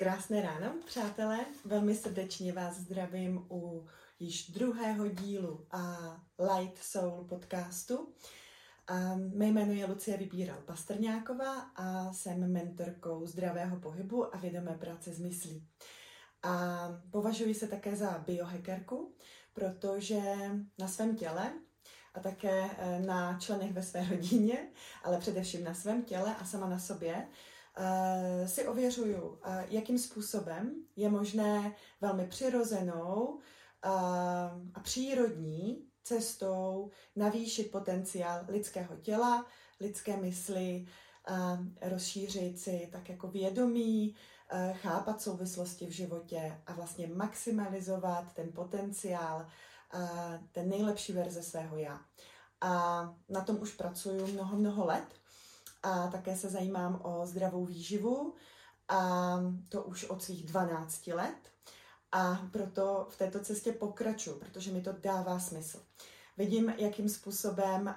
Krásné ráno, přátelé. Velmi srdečně vás zdravím u již druhého dílu a Light Soul podcastu. A mé jméno je Lucie Vybíral Pastrňáková a jsem mentorkou zdravého pohybu a vědomé práce s myslí. A považuji se také za biohackerku, protože na svém těle a také eh, na členech ve své rodině, ale především na svém těle a sama na sobě, si ověřuju, eh, jakým způsobem je možné velmi přirozenou a přírodní cestou navýšit potenciál lidského těla, lidské mysli, rozšířit si tak jako vědomí, chápat souvislosti v životě a vlastně maximalizovat ten potenciál ten nejlepší verze svého já. A na tom už pracuju mnoho, mnoho let. A také se zajímám o zdravou výživu. A to už od svých 12 let. A proto v této cestě pokračuju, protože mi to dává smysl. Vidím, jakým způsobem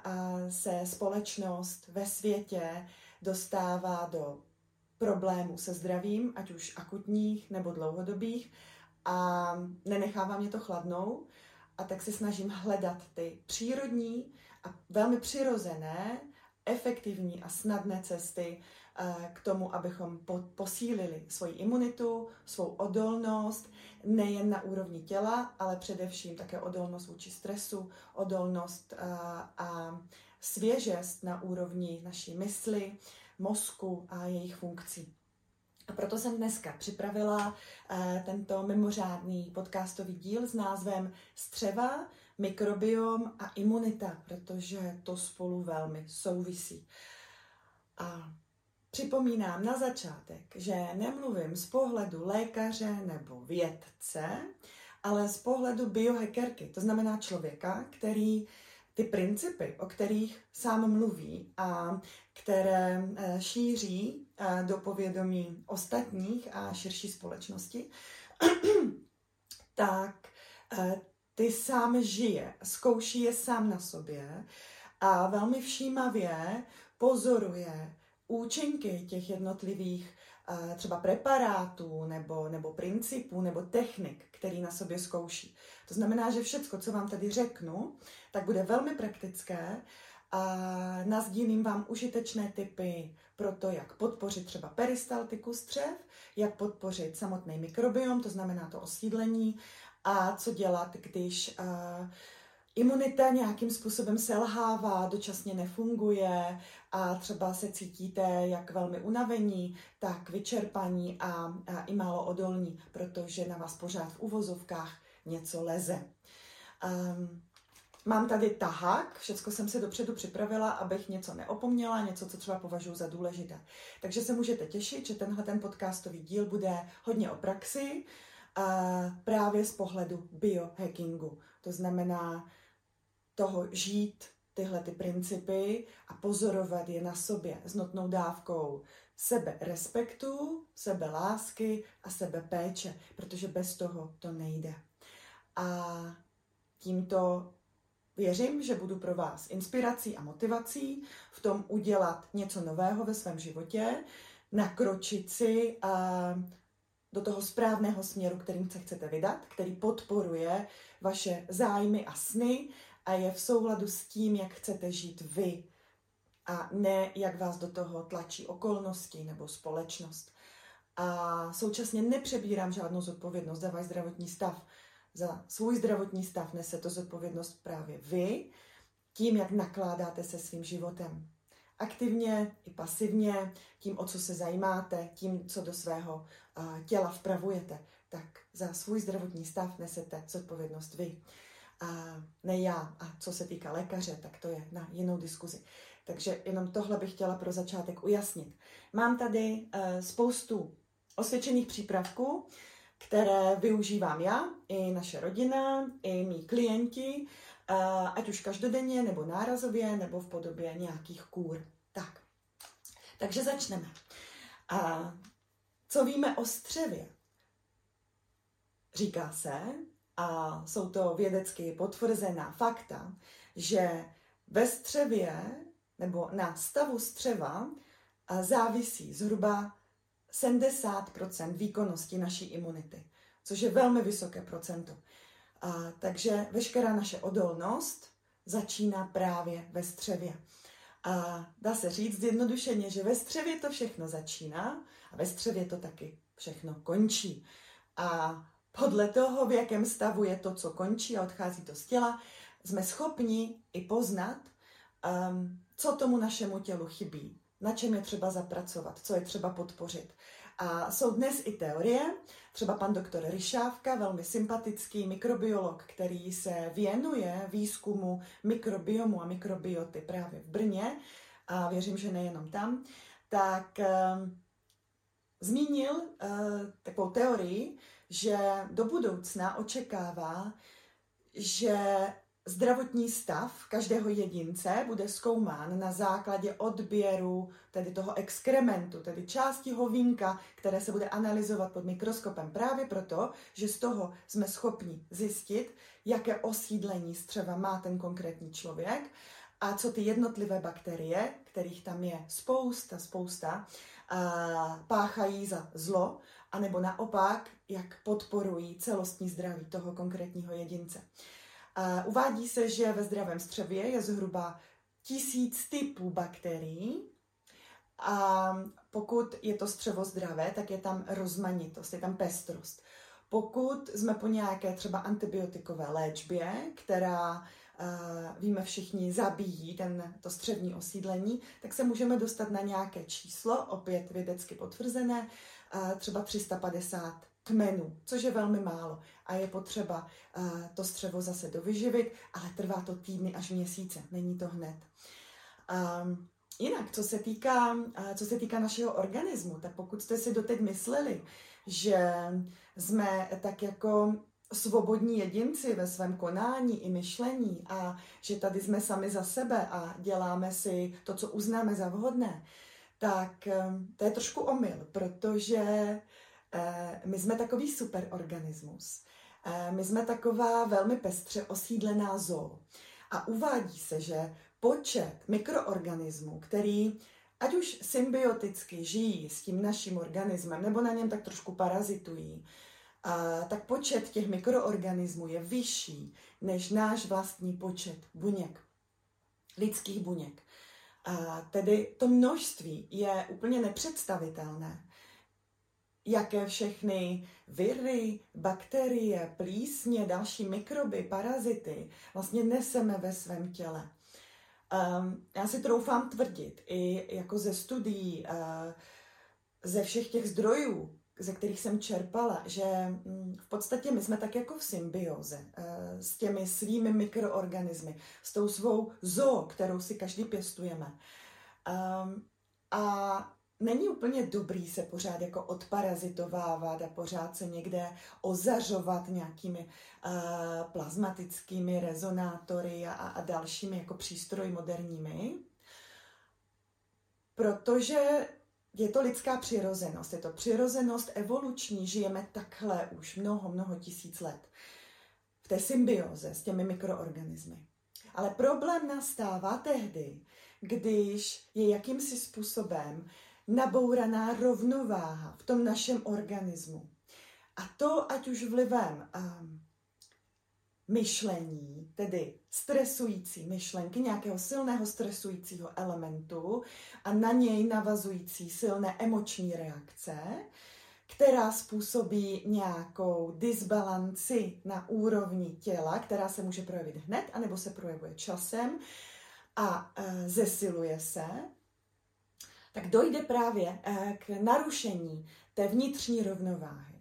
se společnost ve světě dostává do problémů se zdravím, ať už akutních nebo dlouhodobých, a nenechává mě to chladnou, a tak se snažím hledat ty přírodní a velmi přirozené, efektivní a snadné cesty eh, k tomu, abychom posílili svoji imunitu, svou odolnost, nejen na úrovni těla, ale především také odolnost vůči stresu, odolnost eh, a svěžest na úrovni naší mysli, mozku a jejich funkcí. A proto jsem dneska připravila eh, tento mimořádný podcastový díl s názvem Střeva, mikrobiom a imunita, protože to spolu velmi souvisí. A připomínám na začátek, že nemluvím z pohledu lékaře nebo vědce, ale z pohledu biohackerky, to znamená člověka, který ty principy, o kterých sám mluví a které eh, šíří eh, do povědomí ostatních a širší společnosti, tak eh, ty sám žije, zkouší je sám na sobě a velmi všímavě pozoruje účinky těch jednotlivých třeba preparátů nebo, nebo principů nebo technik, který na sobě zkouší. To znamená, že všechno, co vám tady řeknu, tak bude velmi praktické a nazdílím vám užitečné typy pro to, jak podpořit třeba peristaltiku střev, jak podpořit samotný mikrobiom, to znamená to osídlení, a co dělat, když uh, imunita nějakým způsobem selhává, dočasně nefunguje a třeba se cítíte jak velmi unavení, tak vyčerpaní a, a i málo odolní, protože na vás pořád v uvozovkách něco leze. Um, Mám tady tahák, všechno jsem si dopředu připravila, abych něco neopomněla, něco, co třeba považuji za důležité. Takže se můžete těšit, že tenhle ten podcastový díl bude hodně o praxi, právě z pohledu biohackingu. To znamená toho žít tyhle ty principy a pozorovat je na sobě s notnou dávkou sebe respektu, sebe lásky a sebe péče, protože bez toho to nejde. A tímto věřím, že budu pro vás inspirací a motivací v tom udělat něco nového ve svém životě, nakročit si do toho správného směru, kterým se chcete vydat, který podporuje vaše zájmy a sny a je v souladu s tím, jak chcete žít vy a ne jak vás do toho tlačí okolnosti nebo společnost. A současně nepřebírám žádnou zodpovědnost za váš zdravotní stav. Za svůj zdravotní stav nese to zodpovědnost právě vy, tím, jak nakládáte se svým životem. Aktivně i pasivně, tím, o co se zajímáte, tím, co do svého těla vpravujete, tak za svůj zdravotní stav nesete zodpovědnost vy a ne já. A co se týká lékaře, tak to je na jinou diskuzi. Takže jenom tohle bych chtěla pro začátek ujasnit. Mám tady uh, spoustu osvědčených přípravků, které využívám já, i naše rodina, i mý klienti, ať už každodenně, nebo nárazově, nebo v podobě nějakých kůr. Tak, takže začneme. A co víme o střevě? Říká se, a jsou to vědecky potvrzená fakta, že ve střevě nebo na stavu střeva závisí zhruba 70% výkonnosti naší imunity, což je velmi vysoké procento. A, takže veškerá naše odolnost začíná právě ve střevě. A dá se říct zjednodušeně, že ve střevě to všechno začíná a ve střevě to taky všechno končí. A podle toho, v jakém stavu je to, co končí a odchází to z těla, jsme schopni i poznat, um, co tomu našemu tělu chybí, na čem je třeba zapracovat, co je třeba podpořit. A jsou dnes i teorie, třeba pan doktor Ryšávka, velmi sympatický mikrobiolog, který se věnuje výzkumu mikrobiomu a mikrobioty právě v Brně, a věřím, že nejenom tam, tak um, zmínil uh, takovou teorii, že do budoucna očekává, že zdravotní stav každého jedince bude zkoumán na základě odběru tedy toho exkrementu, tedy části hovínka, které se bude analyzovat pod mikroskopem právě proto, že z toho jsme schopni zjistit, jaké osídlení střeva má ten konkrétní člověk a co ty jednotlivé bakterie, kterých tam je spousta, spousta, páchají za zlo, anebo naopak, jak podporují celostní zdraví toho konkrétního jedince. Uvádí se, že ve zdravém střevě je zhruba tisíc typů bakterií a pokud je to střevo zdravé, tak je tam rozmanitost, je tam pestrost. Pokud jsme po nějaké třeba antibiotikové léčbě, která uh, víme všichni zabíjí ten, to střevní osídlení, tak se můžeme dostat na nějaké číslo, opět vědecky potvrzené, uh, třeba 350 kmenů, což je velmi málo a je potřeba uh, to střevo zase dovyživit, ale trvá to týdny až měsíce, není to hned. Um, jinak, co se, týká, uh, co se týká našeho organismu, tak pokud jste si doteď mysleli, že jsme tak jako svobodní jedinci ve svém konání i myšlení a že tady jsme sami za sebe a děláme si to, co uznáme za vhodné, tak to je trošku omyl, protože my jsme takový superorganismus. Eh, my jsme taková velmi pestře osídlená zoo. A uvádí se, že počet mikroorganismů, který ať už symbioticky žijí s tím naším organismem, nebo na něm tak trošku parazitují, a, tak počet těch mikroorganismů je vyšší než náš vlastní počet buněk, lidských buněk. A tedy to množství je úplně nepředstavitelné jaké všechny viry, bakterie, plísně, další mikroby, parazity vlastně neseme ve svém těle. Um, já si troufám tvrdit, i jako ze studií, uh, ze všech těch zdrojů, ze kterých jsem čerpala, že mm, v podstatě my jsme tak jako v symbioze uh, s těmi svými mikroorganismy, s tou svou zoo, kterou si každý pěstujeme. Um, a není úplně dobrý se pořád jako odparazitovávat a pořád se někde ozařovat nějakými uh, plazmatickými rezonátory a, a dalšími jako přístroji moderními, protože je to lidská přirozenost, je to přirozenost evoluční, žijeme takhle už mnoho, mnoho tisíc let v té symbioze s těmi mikroorganismy. Ale problém nastává tehdy, když je jakýmsi způsobem nabouraná rovnováha v tom našem organismu. A to ať už vlivem um, myšlení, tedy stresující myšlenky, nějakého silného stresujícího elementu a na něj navazující silné emoční reakce, která způsobí nějakou disbalanci na úrovni těla, která se může projevit hned, anebo se projevuje časem a e, zesiluje se, tak dojde právě eh, k narušení té vnitřní rovnováhy.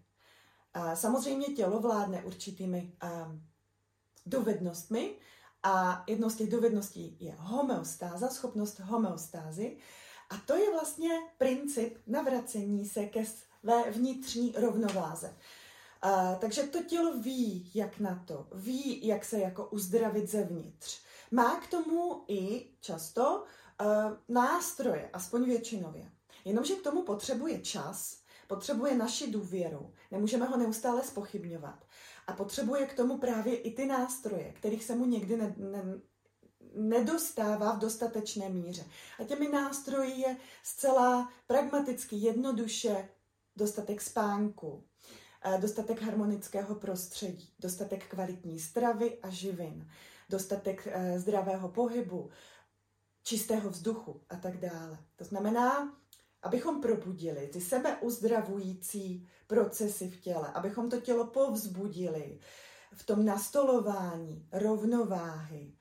Samozřejmě tělo vládne určitými eh, dovednostmi a jednou z těch dovedností je homeostáza, schopnost homeostázy. A to je vlastně princip navracení se ke své vnitřní rovnováze. Uh, takže to tělo ví, jak na to, ví, jak se jako uzdravit zevnitř. Má k tomu i často nástroje, aspoň většinově. Jenomže k tomu potřebuje čas, potřebuje naši důvěru, nemůžeme ho neustále spochybňovat. A potřebuje k tomu právě i ty nástroje, kterých se mu někdy ne, ne, nedostává v dostatečné míře. A těmi nástroji je zcela pragmaticky, jednoduše dostatek spánku, eh, dostatek harmonického prostředí, dostatek kvalitní stravy a živin, dostatek eh, zdravého pohybu, čistého vzduchu a tak dále. To znamená, abychom probudili ty sebeuzdravující procesy v těle, abychom to tělo povzbudili v tom nastolování rovnováhy,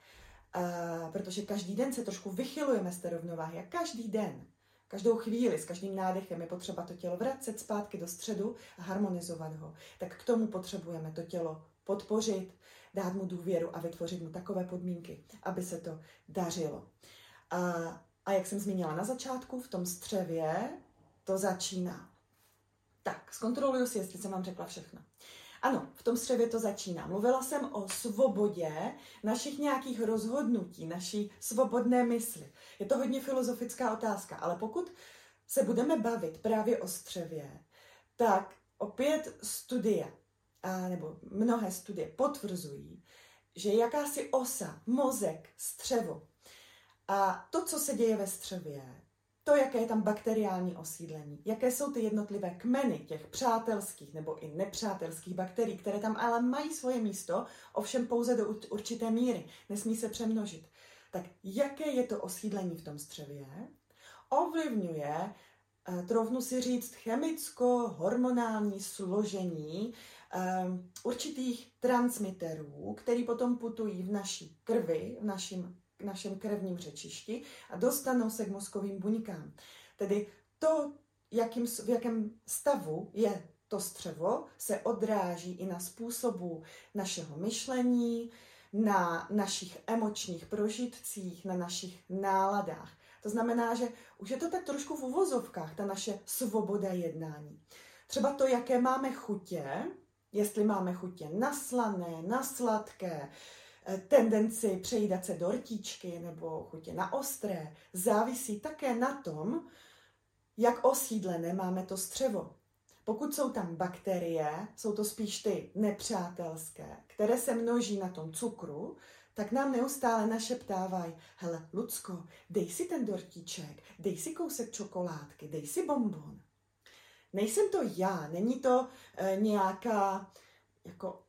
a protože každý den se trošku vychylujeme z té rovnováhy a každý den, každou chvíli, s každým nádechem je potřeba to tělo vracet zpátky do středu a harmonizovat ho. Tak k tomu potřebujeme to tělo podpořit, dát mu důvěru a vytvořit mu takové podmínky, aby se to dařilo. A, a jak jsem zmínila na začátku, v tom střevě to začíná. Tak, zkontroluju si, jestli jsem vám řekla všechno. Ano, v tom střevě to začíná. Mluvila jsem o svobodě našich nějakých rozhodnutí, naší svobodné mysli. Je to hodně filozofická otázka, ale pokud se budeme bavit právě o střevě, tak opět studie, a, nebo mnohé studie potvrzují, že jakási osa, mozek, střevo a to, co se děje ve střevě, to, jaké je tam bakteriální osídlení, jaké jsou ty jednotlivé kmeny těch přátelských nebo i nepřátelských bakterií, které tam ale mají svoje místo, ovšem pouze do určité míry, nesmí se přemnožit. Tak jaké je to osídlení v tom střevě, ovlivňuje, eh, troufnu si říct, chemicko-hormonální složení um, určitých transmiterů, který potom putují v naší krvi, v našem našem krevním řečišti a dostanou se k mozkovým buňkám. Tedy to, jakým, v jakém stavu je to střevo, se odráží i na způsobu našeho myšlení, na našich emočních prožitcích, na našich náladách. To znamená, že už je to tak trošku v uvozovkách, ta naše svoboda jednání. Třeba to, jaké máme chutě, jestli máme chutě na slané, na sladké, tendenci přejídat se do rtíčky nebo chutě na ostré, závisí také na tom, jak osídlené máme to střevo. Pokud jsou tam bakterie, jsou to spíš ty nepřátelské, které se množí na tom cukru, tak nám neustále našeptávají, hele, Lucko, dej si ten dortíček, dej si kousek čokoládky, dej si bonbon. Nejsem to já, není to e, nějaká jako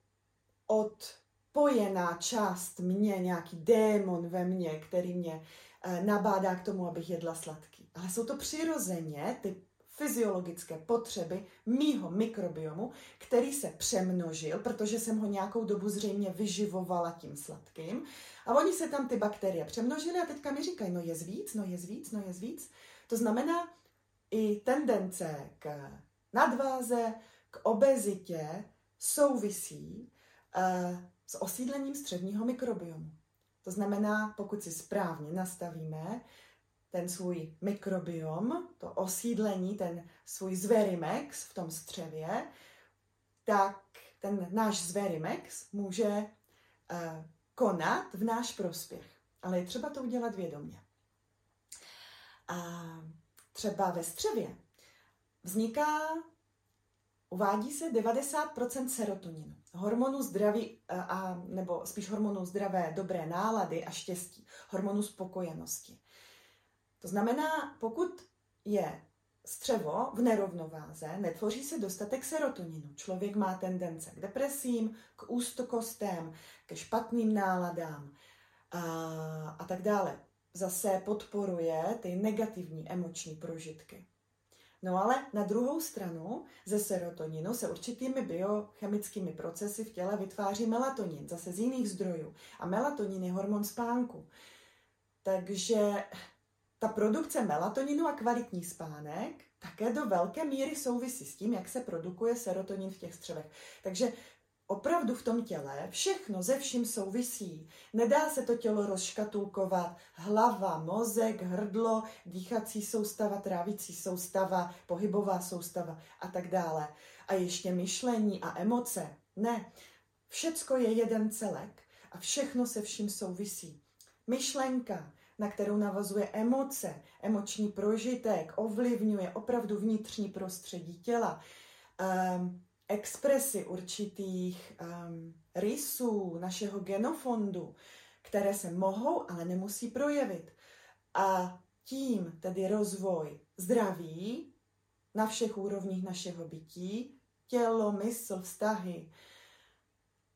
od spojená část mě, nějaký démon ve mně, který mě e, nabádá k tomu, abych jedla sladký. Ale jsou to přirozeně ty fyziologické potřeby mýho mikrobiomu, který se přemnožil, protože jsem ho nějakou dobu zřejmě vyživovala tím sladkým. A oni se tam ty bakterie přemnožily a teďka mi říkají, no je víc, no je víc, no je víc. To znamená, i tendence k nadváze, k obezitě souvisí uh, s osídlením středního mikrobiomu. To znamená, pokud si správně nastavíme ten svůj mikrobiom, to osídlení, ten svůj zverimex v tom střevě, tak ten náš zverimex může uh, konat v náš prospěch. Ale je třeba to udělat vědomě. A třeba ve střevě vzniká Uvádí se 90% serotoninu, hormonu zdraví, a, nebo spíš hormonu zdravé dobré nálady a štěstí, hormonu spokojenosti. To znamená, pokud je střevo v nerovnováze, netvoří se dostatek serotoninu. Člověk má tendence k depresím, k ústokostem, ke špatným náladám a, a tak dále. Zase podporuje ty negativní emoční prožitky. No ale na druhou stranu ze serotoninu se určitými biochemickými procesy v těle vytváří melatonin, zase z jiných zdrojů. A melatonin je hormon spánku. Takže ta produkce melatoninu a kvalitní spánek také do velké míry souvisí s tím, jak se produkuje serotonin v těch střevech. Takže opravdu v tom těle všechno ze vším souvisí. Nedá se to tělo rozškatulkovat. Hlava, mozek, hrdlo, dýchací soustava, trávicí soustava, pohybová soustava a tak dále. A ještě myšlení a emoce. Ne, všecko je jeden celek a všechno se vším souvisí. Myšlenka, na kterou navazuje emoce, emoční prožitek, ovlivňuje opravdu vnitřní prostředí těla. Um, expresy určitých um, rysů našeho genofondu, které se mohou, ale nemusí projevit. A tím tedy rozvoj zdraví na všech úrovních našeho bytí, tělo, mysl, vztahy,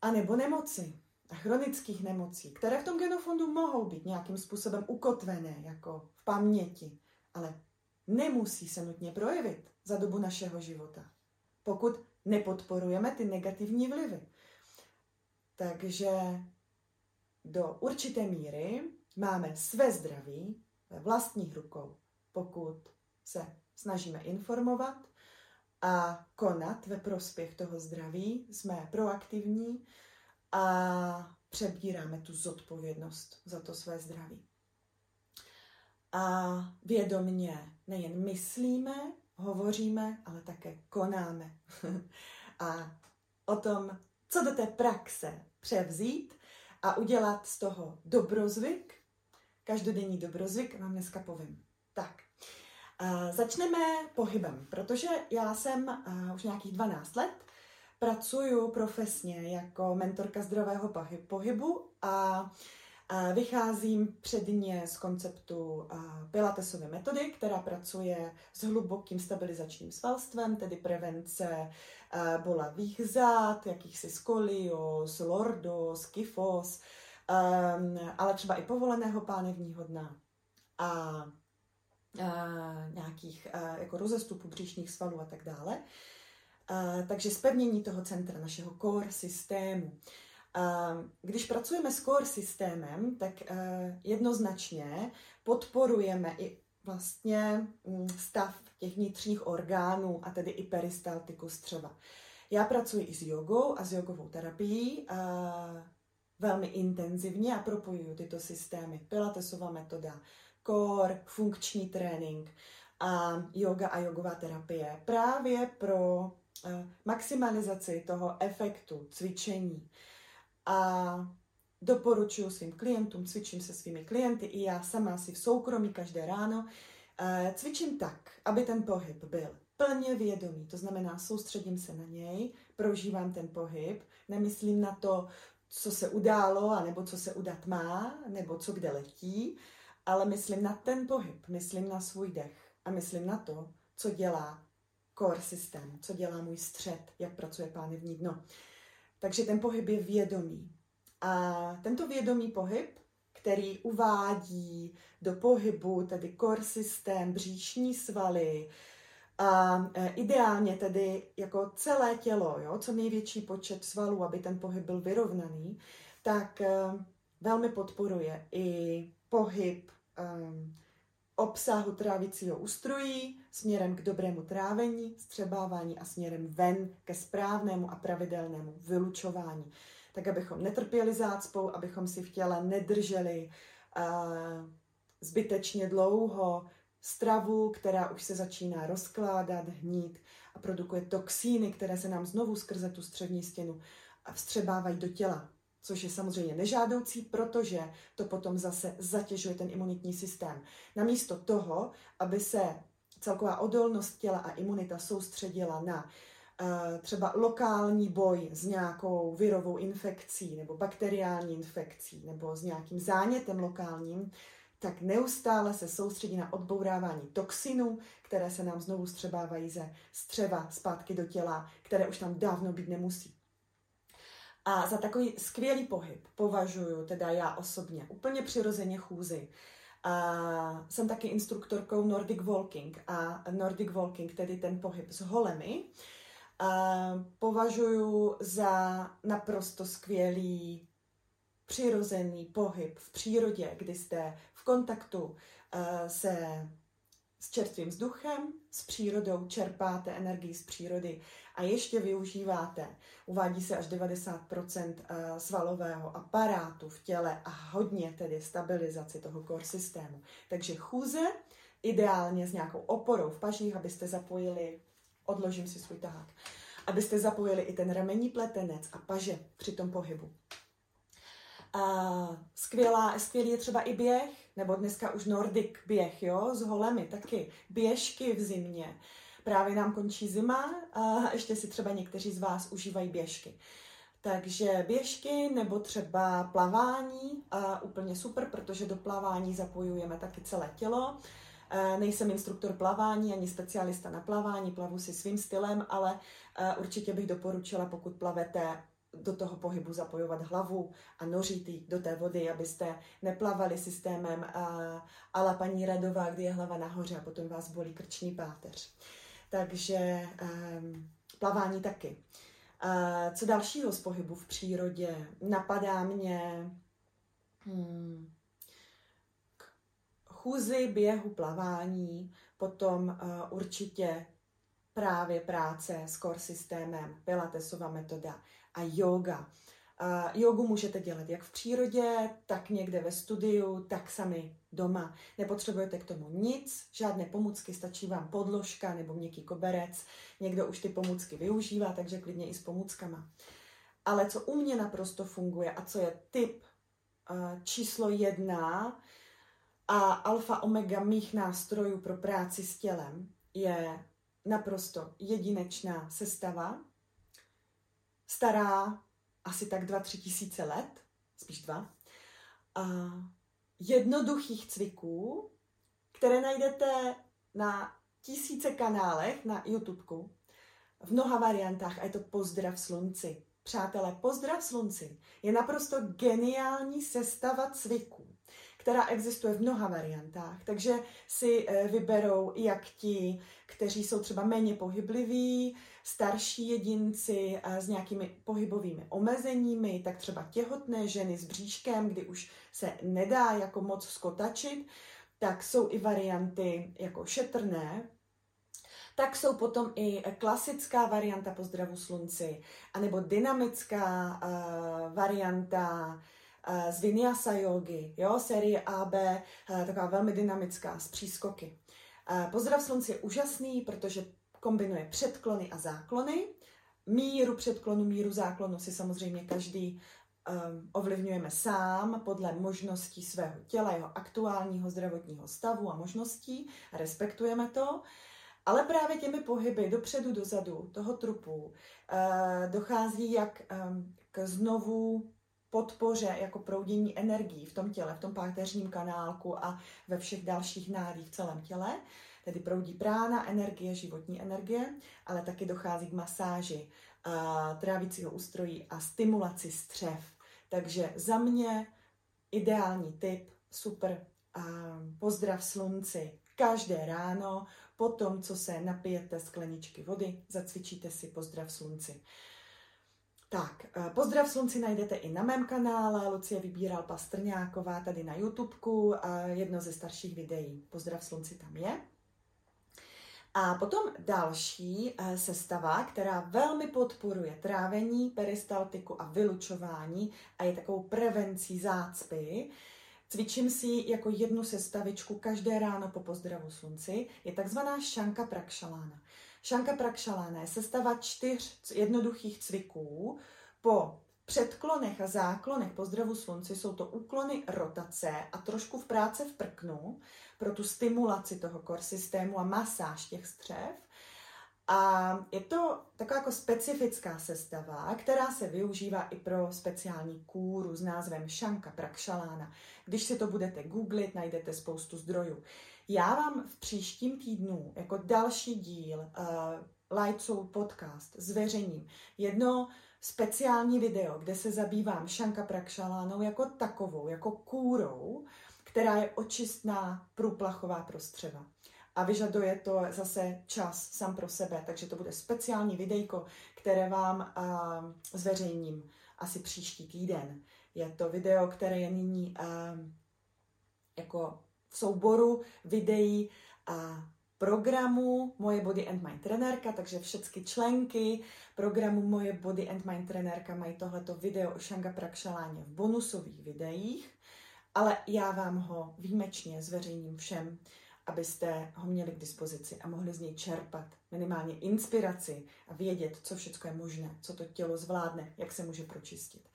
a nebo nemoci a chronických nemocí, které v tom genofondu mohou být nějakým způsobem ukotvené, jako v paměti, ale nemusí se nutně projevit za dobu našeho života, pokud nepodporujeme ty negativní vlivy. Takže do určité míry máme své zdraví ve vlastních rukou, pokud se snažíme informovat a konat ve prospěch toho zdraví, jsme proaktivní a přebíráme tu zodpovědnost za to své zdraví. A vědomně nejen myslíme, hovoříme, ale také konáme. a o tom, co do té praxe převzít a udělat z toho dobrozvyk, každodenní dobrozvyk, vám dneska povím. Tak, začneme pohybem, protože já jsem už nějakých 12 let pracuju profesně jako mentorka zdravého pohybu a Vycházím předně z konceptu Pilatesové metody, která pracuje s hlubokým stabilizačním svalstvem, tedy prevence bolavých zád, jakýchsi skolios, lordos, kyfos, ale třeba i povoleného pánevního dna a nějakých jako rozestupů břišních svalů a tak dále. Takže zpevnění toho centra, našeho core systému. Když pracujeme s core systémem, tak eh, jednoznačně podporujeme i vlastně mm, stav těch vnitřních orgánů a tedy i peristaltikus třeba. Já pracuji i s jogou a s jogovou terapií a velmi intenzivně a propojuju tyto systémy. Pilatesová metoda, core, funkční trénink a yoga a jogová terapie právě pro eh, maximalizaci toho efektu cvičení a doporučuji svým klientům, cvičím se svými klienty i já sama si v soukromí každé ráno. Eh, cvičím tak, aby ten pohyb byl plně vědomý, to znamená soustředím se na něj, prožívám ten pohyb, nemyslím na to, co se událo, anebo co se udat má, nebo co kde letí, ale myslím na ten pohyb, myslím na svůj dech a myslím na to, co dělá core systém, co dělá můj střed, jak pracuje pánevní dno. Takže ten pohyb je vědomý. A tento vědomý pohyb, který uvádí do pohybu tedy core systém, bříšní svaly, a e, ideálně tedy jako celé tělo, jo, co největší počet svalů, aby ten pohyb byl vyrovnaný, tak e, velmi podporuje i pohyb um, obsahu trávicího ústrojí směrem k dobrému trávení, střebávání a směrem ven ke správnému a pravidelnému vylučování. Tak, abychom netrpěli zácpou, abychom si v těle nedrželi uh, zbytečně dlouho stravu, která už se začíná rozkládat, hnít a produkuje toxíny, které se nám znovu skrze tu střední stěnu vstřebávají do těla což je samozřejmě nežádoucí, protože to potom zase zatěžuje ten imunitní systém. Namísto toho, aby se celková odolnost těla a imunita soustředila na uh, třeba lokální boj s nějakou virovou infekcí nebo bakteriální infekcí nebo s nějakým zánětem lokálním, tak neustále se soustředí na odbourávání toxinů, které se nám znovu střebávají ze střeva zpátky do těla, které už tam dávno být nemusí. A za takový skvělý pohyb považuji teda já osobně úplně přirozeně chůzi. A jsem taky instruktorkou Nordic Walking a Nordic Walking, tedy ten pohyb s holemi, a považuji za naprosto skvělý přirozený pohyb v přírodě, kdy jste v kontaktu uh, se s čerstvým vzduchem, s přírodou, čerpáte energii z přírody a ještě využíváte, uvádí se až 90% eh, svalového aparátu v těle a hodně tedy stabilizaci toho core systému. Takže chůze, ideálně s nějakou oporou v pažích, abyste zapojili, odložím si svůj tahák, abyste zapojili i ten ramení pletenec a paže při tom pohybu. Skvělá, skvělý je třeba i běh, nebo dneska už Nordic běh, jo, s holemi taky. Běžky v zimě. Právě nám končí zima a ještě si třeba někteří z vás užívají běžky. Takže běžky nebo třeba plavání, a úplně super, protože do plavání zapojujeme taky celé tělo. Eh, nejsem instruktor plavání ani specialista na plavání, plavu si svým stylem, ale eh, určitě bych doporučila, pokud plavete, do toho pohybu zapojovat hlavu a nořit ji do té vody, abyste neplavali systémem ala paní Radová, kdy je hlava nahoře a potom vás bolí krční páteř. Takže um, plavání taky. Uh, co dalšího z pohybu v přírodě? Napadá mě hmm, k chůzi, běhu, plavání, potom uh, určitě právě práce s core systémem, Pilatesova metoda a yoga. Uh, jogu můžete dělat jak v přírodě, tak někde ve studiu, tak sami doma. Nepotřebujete k tomu nic, žádné pomůcky, stačí vám podložka nebo měkký koberec. Někdo už ty pomůcky využívá, takže klidně i s pomůckama. Ale co u mě naprosto funguje a co je typ uh, číslo jedna a alfa omega mých nástrojů pro práci s tělem, je naprosto jedinečná sestava, stará asi tak 2-3 tisíce let, spíš dva, a jednoduchých cviků, které najdete na tisíce kanálech na YouTubeku, v mnoha variantách a je to pozdrav slunci. Přátelé, pozdrav slunci je naprosto geniální sestava cviků která existuje v mnoha variantách. Takže si eh, vyberou jak ti, kteří jsou třeba méně pohybliví, starší jedinci eh, s nějakými pohybovými omezeními, tak třeba těhotné ženy s bříškem, kdy už se nedá jako moc skotačit, tak jsou i varianty jako šetrné, tak jsou potom i klasická varianta pozdravu slunci, anebo dynamická uh, varianta Eh, z Vinyasa yogi, jo, série AB, eh, taková velmi dynamická, z přískoky. Eh, pozdrav slunce je úžasný, protože kombinuje předklony a záklony. Míru předklonu, míru záklonu si samozřejmě každý um, ovlivňujeme sám podle možností svého těla, jeho aktuálního zdravotního stavu a možností. Respektujeme to. Ale právě těmi pohyby dopředu, dozadu toho trupu uh, dochází jak um, k znovu podpoře jako proudění energií v tom těle, v tom páteřním kanálku a ve všech dalších nádích v celém těle. Tedy proudí prána, energie, životní energie, ale taky dochází k masáži trávicího ústrojí a stimulaci střev. Takže za mě ideální tip, super pozdrav slunci každé ráno, po tom, co se napijete skleničky vody, zacvičíte si pozdrav slunci. Tak, eh, pozdrav slunci najdete i na mém kanále, Lucie Vybíral Pastrňáková tady na YouTubeku, jedno ze starších videí. Pozdrav slunci tam je. A potom další eh, sestava, která velmi podporuje trávení, peristaltiku a vylučování a je takovou prevencí zácpy. Cvičím si jako jednu sestavičku každé ráno po pozdravu slunci, je takzvaná šanka prakšalána. Šanka Prakšalána je sestava čtyř jednoduchých cviků. Po předklonech a záklonech pozdravu slunci jsou to úklony rotace a trošku v práce v prknu pro tu stimulaci toho kor systému a masáž těch střev. A je to taková jako specifická sestava, která se využívá i pro speciální kůru s názvem Šanka Prakšalána. Když si to budete googlit, najdete spoustu zdrojů. Já vám v příštím týdnu jako další díl uh, Light Soul podcast zveřejním jedno speciální video, kde se zabývám Šanka Prakšalánou jako takovou, jako kůrou, která je očistná průplachová prostřeva. A vyžaduje to zase čas sám pro sebe, takže to bude speciální videjko, které vám uh, zveřejním asi příští týden. Je to video, které je nyní uh, jako souboru videí a programu Moje Body and Mind trenérka, takže všechny členky programu Moje Body and Mind trenérka mají tohleto video o Shanga Prakšaláně v bonusových videích, ale já vám ho výjimečně zveřejním všem, abyste ho měli k dispozici a mohli z něj čerpat minimálně inspiraci a vědět, co všechno je možné, co to tělo zvládne, jak se může pročistit.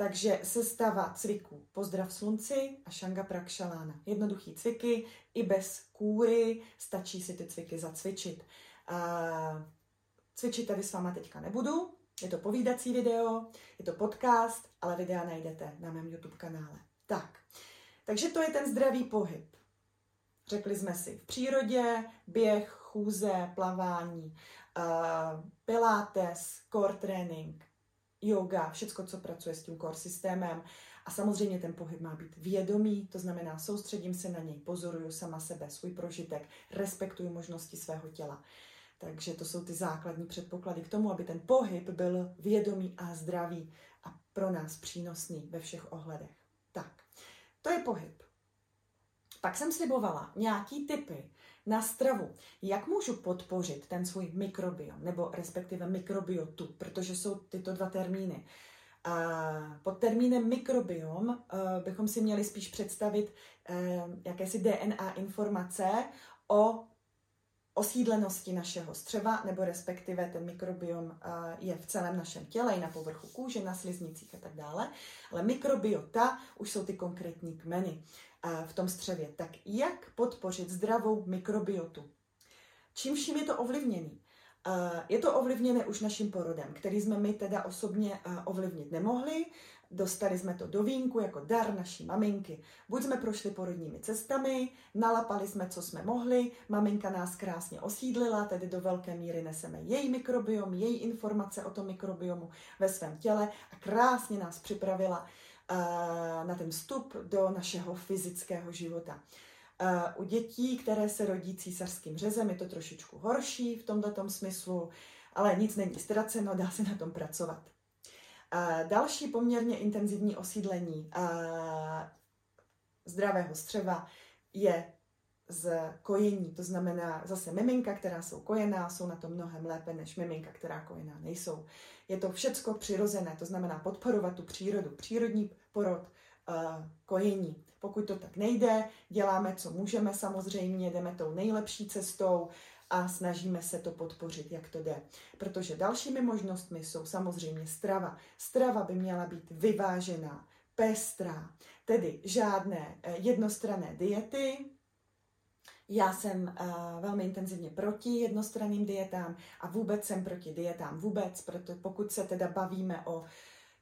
Takže sestava cviků Pozdrav slunci a Shanga Prakšalána. Jednoduchý cviky, i bez kůry, stačí si ty cviky zacvičit. A cvičit tady s váma teďka nebudu, je to povídací video, je to podcast, ale videa najdete na mém YouTube kanále. Tak, takže to je ten zdravý pohyb. Řekli jsme si v přírodě, běh, chůze, plavání, uh, pilates, core training, yoga, všecko, co pracuje s tím core systémem. A samozřejmě ten pohyb má být vědomý, to znamená, soustředím se na něj, pozoruju sama sebe, svůj prožitek, respektuju možnosti svého těla. Takže to jsou ty základní předpoklady k tomu, aby ten pohyb byl vědomý a zdravý a pro nás přínosný ve všech ohledech. Tak, to je pohyb. Pak jsem slibovala nějaký typy na stravu. Jak můžu podpořit ten svůj mikrobiom, nebo respektive mikrobiotu, protože jsou tyto dva termíny. A pod termínem mikrobiom uh, bychom si měli spíš představit uh, jakési DNA informace o osídlenosti našeho střeva, nebo respektive ten mikrobiom uh, je v celém našem těle, i na povrchu kůže, na sliznicích a tak dále. Ale mikrobiota už jsou ty konkrétní kmeny uh, v tom střevě. Tak jak podpořit zdravou mikrobiotu? Čím vším je to ovlivněný? Je to ovlivněné už naším porodem, který jsme my teda osobně ovlivnit nemohli. Dostali jsme to do vínku jako dar naší maminky. Buď jsme prošli porodními cestami, nalapali jsme, co jsme mohli, maminka nás krásně osídlila, tedy do velké míry neseme její mikrobiom, její informace o tom mikrobiomu ve svém těle a krásně nás připravila na ten vstup do našeho fyzického života. U dětí, které se rodí císařským řezem, je to trošičku horší v tomto smyslu, ale nic není ztraceno, dá se na tom pracovat. Další poměrně intenzivní osídlení zdravého střeva je z kojení. To znamená zase miminka, která jsou kojená, jsou na tom mnohem lépe než miminka, která kojená nejsou. Je to všecko přirozené, to znamená podporovat tu přírodu, přírodní porod, kojení. Pokud to tak nejde, děláme, co můžeme samozřejmě, jdeme tou nejlepší cestou a snažíme se to podpořit, jak to jde. Protože dalšími možnostmi jsou samozřejmě strava. Strava by měla být vyvážená, pestrá, tedy žádné eh, jednostranné diety, já jsem uh, velmi intenzivně proti jednostranným dietám a vůbec jsem proti dietám vůbec, protože pokud se teda bavíme o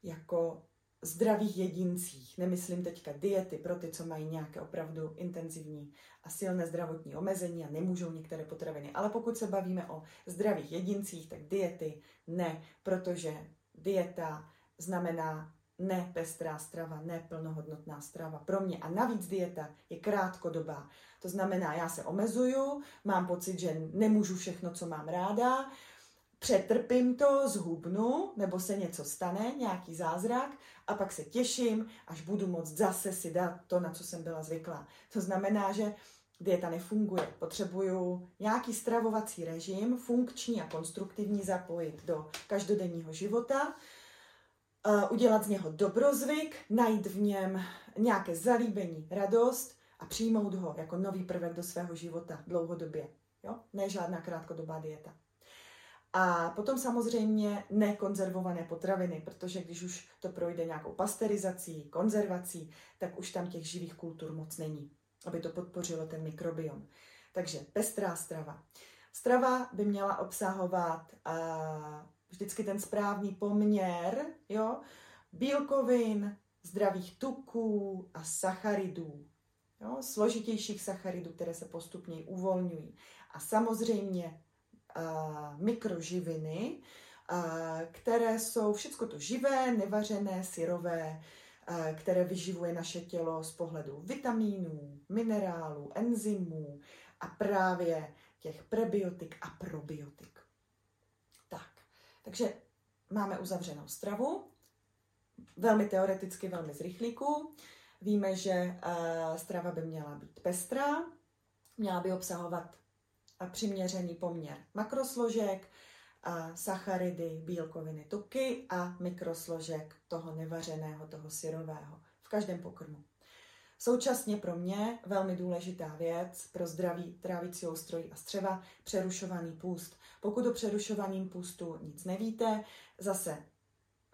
jako zdravých jedincích. Nemyslím teďka diety pro ty, co mají nějaké opravdu intenzivní a silné zdravotní omezení a nemůžou některé potraviny. Ale pokud se bavíme o zdravých jedincích, tak diety ne, protože dieta znamená ne pestrá strava, ne plnohodnotná strava pro mě. A navíc dieta je krátkodobá. To znamená, já se omezuju, mám pocit, že nemůžu všechno, co mám ráda, přetrpím to, zhubnu, nebo se něco stane, nějaký zázrak, a pak se těším, až budu moct zase si dát to, na co jsem byla zvyklá. To znamená, že dieta nefunguje. Potřebuju nějaký stravovací režim, funkční a konstruktivní, zapojit do každodenního života, udělat z něho dobrozvyk, najít v něm nějaké zalíbení, radost a přijmout ho jako nový prvek do svého života dlouhodobě. Jo? Ne žádná krátkodobá dieta. A potom samozřejmě nekonzervované potraviny, protože když už to projde nějakou pasterizací, konzervací, tak už tam těch živých kultur moc není, aby to podpořilo ten mikrobiom. Takže pestrá strava. Strava by měla obsahovat uh, vždycky ten správný poměr jo, bílkovin, zdravých tuků a sacharidů. Jo, složitějších sacharidů, které se postupně uvolňují. A samozřejmě mikroživiny, které jsou všechno to živé, nevařené, syrové, které vyživuje naše tělo z pohledu vitamínů, minerálů, enzymů a právě těch prebiotik a probiotik. Tak, takže máme uzavřenou stravu, velmi teoreticky, velmi z rychlíku. Víme, že strava by měla být pestrá, měla by obsahovat a přiměřený poměr makrosložek, a sacharidy, bílkoviny, tuky a mikrosložek toho nevařeného, toho syrového v každém pokrmu. Současně pro mě velmi důležitá věc pro zdraví trávicího strojí a střeva, přerušovaný půst. Pokud o přerušovaném půstu nic nevíte, zase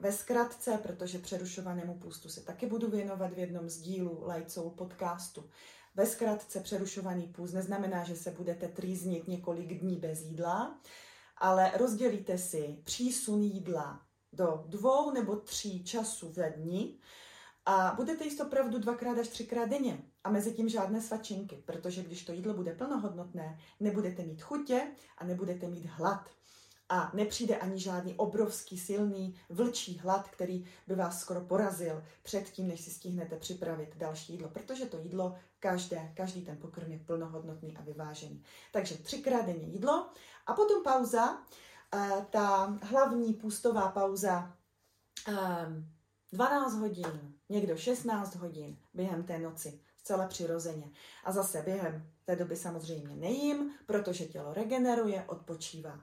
ve zkratce, protože přerušovanému půstu se taky budu věnovat v jednom z dílů Lajcou podcastu. Ve zkratce přerušovaný půst neznamená, že se budete trýznit několik dní bez jídla, ale rozdělíte si přísun jídla do dvou nebo tří časů ve dní a budete jíst opravdu dvakrát až třikrát denně. a mezi tím žádné svačinky, protože když to jídlo bude plnohodnotné, nebudete mít chutě a nebudete mít hlad. A nepřijde ani žádný obrovský, silný vlčí hlad, který by vás skoro porazil před tím, než si stihnete připravit další jídlo, protože to jídlo každé, každý ten pokrm je plnohodnotný a vyvážený. Takže třikrát denně jídlo a potom pauza, eh, ta hlavní půstová pauza 12 ehm, hodin, někdo 16 hodin během té noci, zcela přirozeně. A zase během té doby samozřejmě nejím, protože tělo regeneruje, odpočívá.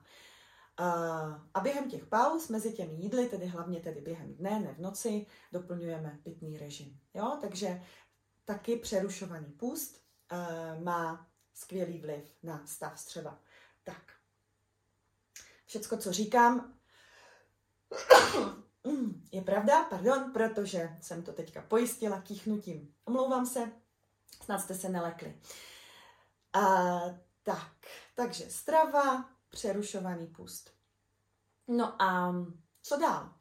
A během těch pauz mezi těmi jídly, tedy hlavně tedy během dne, ne v noci, doplňujeme pitný režim. Jo? Takže taky přerušovaný půst uh, má skvělý vliv na stav střeva. Tak. Všecko, co říkám, je pravda, pardon, protože jsem to teďka pojistila kýchnutím. Omlouvám se, snad jste se nelekli. A, tak, takže strava, přerušovaný pust. No a co dál?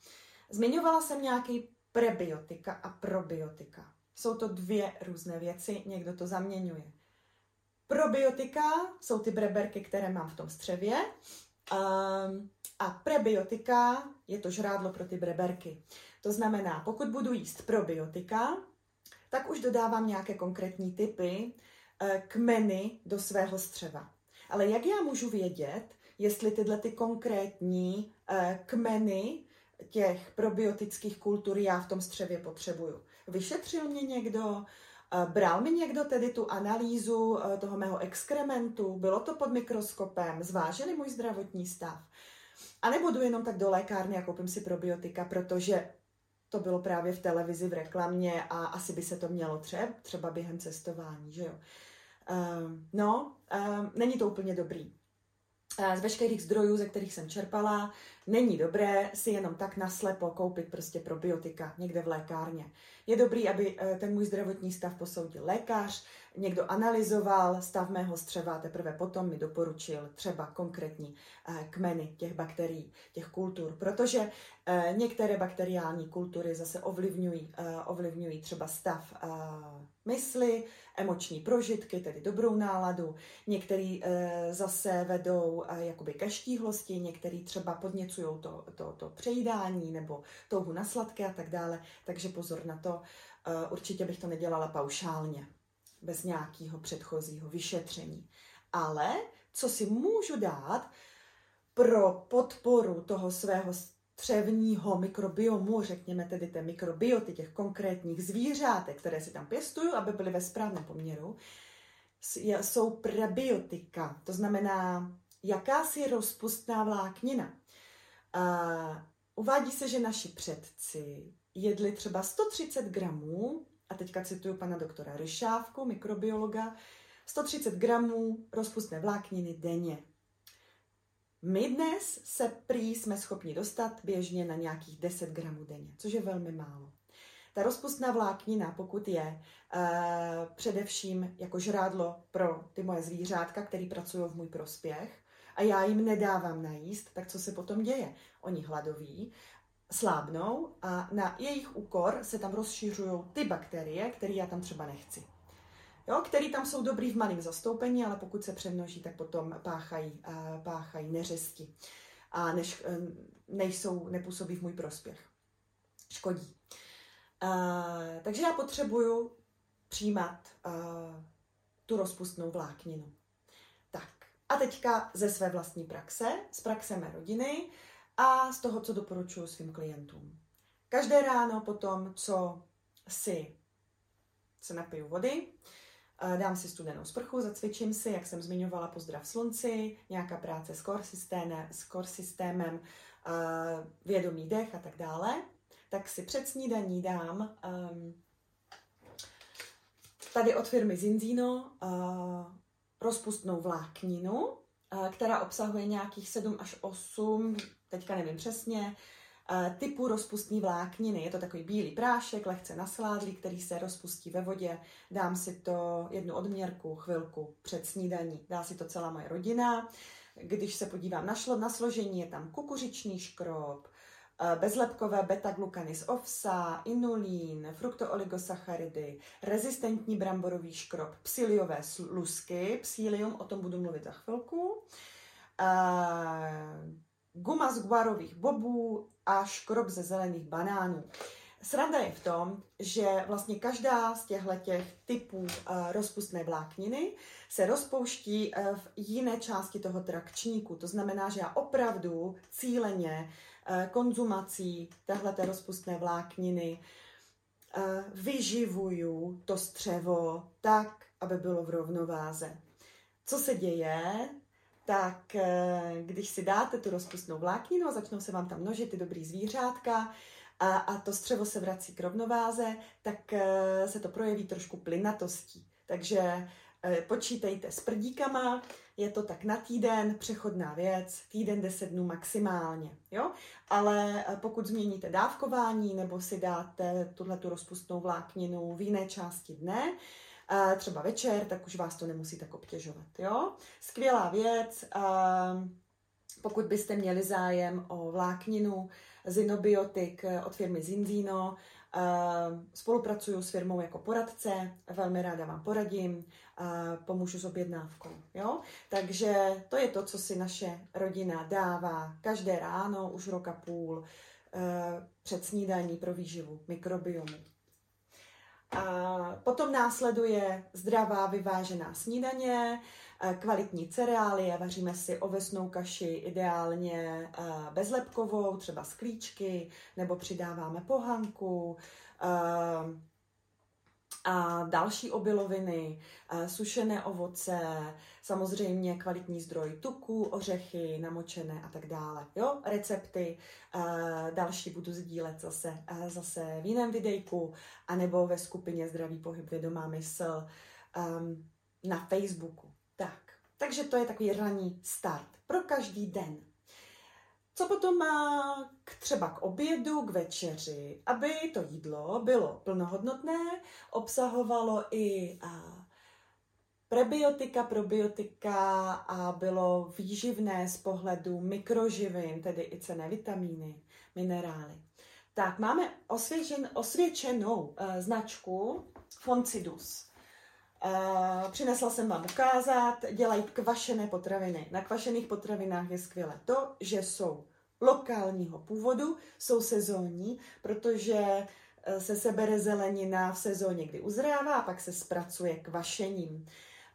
Zmiňovala jsem nějaký prebiotika a probiotika. Jsou to dvě různé věci, někdo to zaměňuje. Probiotika jsou ty breberky, které mám v tom střevě. Um, a prebiotika je to žrádlo pro ty breberky. To znamená, pokud budu jíst probiotika, tak už dodávám nějaké konkrétní typy, eh, kmeny do svého střeva. Ale jak já můžu vědět, jestli tyhle ty konkrétní eh, kmeny těch probiotických kultur já v tom střevě potřebuju. Vyšetřil mě někdo, eh, bral mi někdo tedy tu analýzu eh, toho mého exkrementu, bylo to pod mikroskopem, zvážili můj zdravotní stav. A nebo jdu jenom tak do lékárny a koupím si probiotika, protože to bylo právě v televizi, v reklamě a asi by se to mělo třeba, třeba během cestování, že jo. Um, no, není to úplně dobrý z veškerých zdrojů, ze kterých jsem čerpala, není dobré si jenom tak naslepo koupit prostě probiotika někde v lékárně. Je dobrý, aby eh, ten můj zdravotní stav posoudil lékař, někdo analyzoval stav mého střeva, teprve potom mi doporučil třeba konkrétní eh, kmeny těch bakterií, těch kultur, protože eh, některé bakteriální kultury zase ovlivňují, ovlivňují třeba stav mysli, emoční prožitky, tedy dobrou náladu, některý zase vedou jakoby ke štíhlosti, některý třeba podněcují to, to, to přejídání nebo touhu na sladké a tak dále, takže pozor na to, určitě bych to nedělala paušálně bez nějakého předchozího vyšetření. Ale co si můžu dát pro podporu toho svého střevního mikrobiomu, řekněme tedy té mikrobioty těch konkrétních zvířátek, které si tam pěstuju, aby byly ve správném poměru, jsou prebiotika, to znamená jakási rozpustná vláknina. A uvádí se, že naši předci jedli třeba 130 gramů a teďka cituju pana doktora Ryšávku, mikrobiologa, 130 gramů rozpustné vlákniny denně. My dnes se prý jsme schopni dostat běžně na nějakých 10 gramů denně, což je velmi málo. Ta rozpustná vláknina, pokud je e, především jako žrádlo pro ty moje zvířátka, které pracují v můj prospěch, a já jim nedávám najíst, tak co se potom děje? Oni hladoví slábnou a na jejich úkor se tam rozšiřují ty bakterie, které já tam třeba nechci. Jo, který tam jsou dobrý v malém zastoupení, ale pokud se přemnoží, tak potom páchají, páchají neřesti a než, nejsou, nepůsobí v můj prospěch. Škodí. Uh, takže já potřebuju přijímat uh, tu rozpustnou vlákninu. A teďka ze své vlastní praxe, z praxe mé rodiny, a z toho, co doporučuji svým klientům. Každé ráno potom, co si se napiju vody, dám si studenou sprchu, zacvičím si, jak jsem zmiňovala, pozdrav slunci, nějaká práce s core, systémem, s core systémem, vědomý dech a tak dále, tak si před snídaní dám um, tady od firmy Zinzino uh, rozpustnou vlákninu, která obsahuje nějakých 7 až 8, teďka nevím přesně, typu rozpustní vlákniny. Je to takový bílý prášek, lehce nasládlý, který se rozpustí ve vodě. Dám si to jednu odměrku, chvilku před snídaní. Dá si to celá moje rodina. Když se podívám na, šlo, na složení, je tam kukuřičný škrob, eh, bezlepkové beta-glukany z ovsa, inulín, fruktooligosacharidy, rezistentní bramborový škrob, psiliové lusky, psilium, o tom budu mluvit za chvilku, guma z guarových bobů a škrob ze zelených banánů. Sranda je v tom, že vlastně každá z těchto těch typů uh, rozpustné vlákniny se rozpouští v jiné části toho trakčníku. To znamená, že já opravdu cíleně konzumací téhleté rozpustné vlákniny uh, vyživuju to střevo tak, aby bylo v rovnováze. Co se děje? Tak když si dáte tu rozpustnou vlákninu a začnou se vám tam množit ty dobrý zvířátka, a, a to střevo se vrací k rovnováze, tak se to projeví trošku plynatostí. Takže počítejte s prdíkama, je to tak na týden, přechodná věc, týden, deset dnů maximálně, jo? Ale e, pokud změníte dávkování nebo si dáte tuhle tu rozpustnou vlákninu v jiné části dne, třeba večer, tak už vás to nemusí tak obtěžovat, jo? Skvělá věc, pokud byste měli zájem o vlákninu, Zinobiotik eh, od firmy Zinzino. Eh, spolupracuju s firmou jako poradce, velmi ráda vám poradím, pomůžu s objednávkou. Jo? Takže to je to, co si naše rodina dává každé ráno, už roka půl, eh, před snídaní pro výživu mikrobiomu. A potom následuje zdravá vyvážená snídaně, kvalitní cereálie, vaříme si ovesnou kaši ideálně eh, bezlepkovou, třeba z klíčky, nebo přidáváme pohanku, eh, a další obiloviny, sušené ovoce, samozřejmě kvalitní zdroj tuku, ořechy, namočené a tak dále. Jo, recepty, další budu sdílet zase, zase v jiném videjku, anebo ve skupině Zdravý pohyb vědomá mysl ehm, na Facebooku. Tak, takže to je takový ranní start pro každý den. Co potom má k, třeba k obědu, k večeři, aby to jídlo bylo plnohodnotné, obsahovalo i a, prebiotika, probiotika a bylo výživné z pohledu mikroživin, tedy i cené vitamíny, minerály. Tak, máme osvědčen, osvědčenou uh, značku Foncidus. Uh, přinesla jsem vám ukázat, dělají kvašené potraviny. Na kvašených potravinách je skvělé to, že jsou lokálního původu, jsou sezónní, protože eh, se sebere zelenina v sezóně, kdy uzrává a pak se zpracuje kvašením.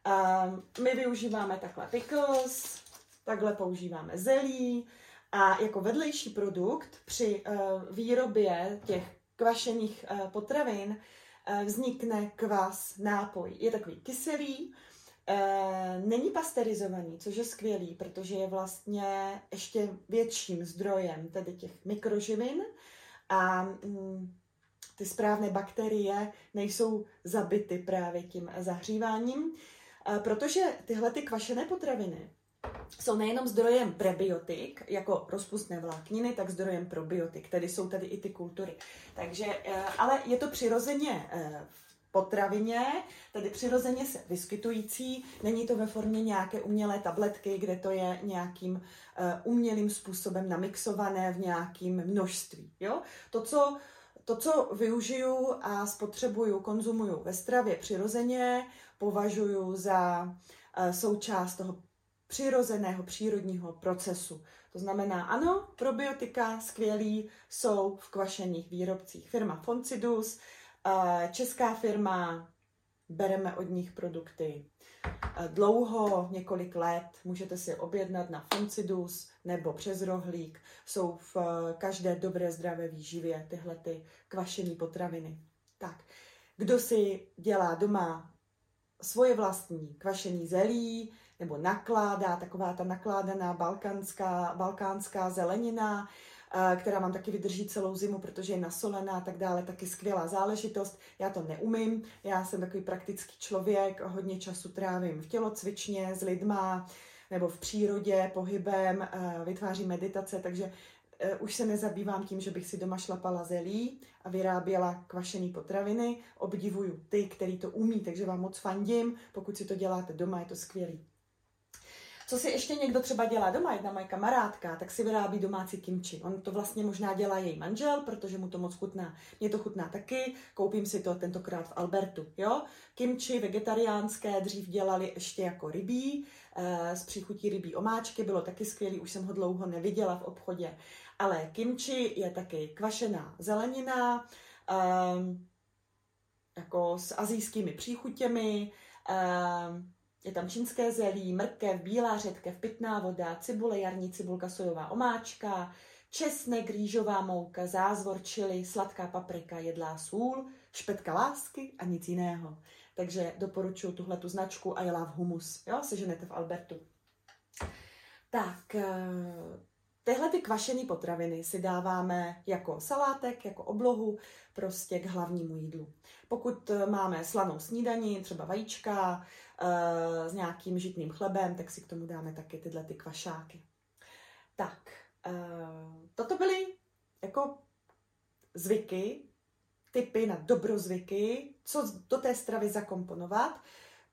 Uh, my využíváme takhle pickles, takhle používáme zelí a jako vedlejší produkt při výrobě těch kvašených potravin Eh, vznikne kvas, nápoj. Je takový kyselý, eh, není pasterizovaný, což je skvělý, protože je vlastně ještě větším zdrojem tedy těch mikroživin a mm, ty správné bakterie nejsou zabity právě tím zahříváním, eh, protože tyhle ty kvašené potraviny jsou nejenom zdrojem prebiotik, jako rozpustné vlákniny, tak zdrojem probiotik, tedy jsou tady i ty kultury. Takže, eh, ale je to přirozeně eh, v potravině, tedy přirozeně se vyskytující, není to ve formě nějaké umělé tabletky, kde to je nějakým eh, umělým způsobem namixované v nějakém množství. Jo? To, co to, co využiju a spotřebuju, konzumuju ve stravě přirozeně, považuji za součást toho přirozeného přírodního procesu. To znamená, ano, probiotika skvělý jsou v kvašených výrobcích. Firma Foncidus, eh, česká firma, bereme od nich produkty eh, dlouho, několik let, můžete si objednat na Foncidus nebo přes rohlík. Jsou v eh, každé dobré zdravé výživě tyhle ty kvašené potraviny. Tak, kdo si dělá doma svoje vlastní kvašený zelí, nebo nakládá, taková ta nakládaná balkánská, balkánská zelenina, eh, která vám taky vydrží celou zimu, protože je nasolená a tak dále, taky skvělá záležitost. Já to neumím, já jsem takový praktický člověk, hodně času trávím v tělocvičně s lidma, nebo v přírodě, pohybem, eh, vytvářím meditace, takže eh, už se nezabývám tím, že bych si doma šlapala zelí a vyráběla kvašené potraviny. Obdivuju ty, který to umí, takže vám moc fandím. Pokud si to děláte doma, je to skvělý. Co si ještě někdo třeba dělá doma, jedna moje kamarádka, tak si vyrábí domácí kimči. On to vlastně možná dělá její manžel, protože mu to moc chutná. Mně to chutná taky, koupím si to tentokrát v Albertu. Jo? Kimči vegetariánské dřív dělali ještě jako rybí, z eh, příchutí rybí omáčky, bylo taky skvělý, už jsem ho dlouho neviděla v obchodě. Ale kimči je taky kvašená zelenina, um, jako s azijskými příchutěmi, um, je tam čínské zelí, mrkev, bílá řetkev, pitná voda, cibule, jarní cibulka, sojová omáčka, česnek, rýžová mouka, zázvor, čili, sladká paprika, jedlá sůl, špetka lásky a nic jiného. Takže doporučuji tuhle tu značku I Love Humus. Jo, seženete v Albertu. Tak, eh, tyhle ty kvašené potraviny si dáváme jako salátek, jako oblohu, prostě k hlavnímu jídlu. Pokud eh, máme slanou snídaní, třeba vajíčka s nějakým žitným chlebem, tak si k tomu dáme taky tyhle ty kvašáky. Tak, e, toto byly jako zvyky, typy na dobrozvyky, co do té stravy zakomponovat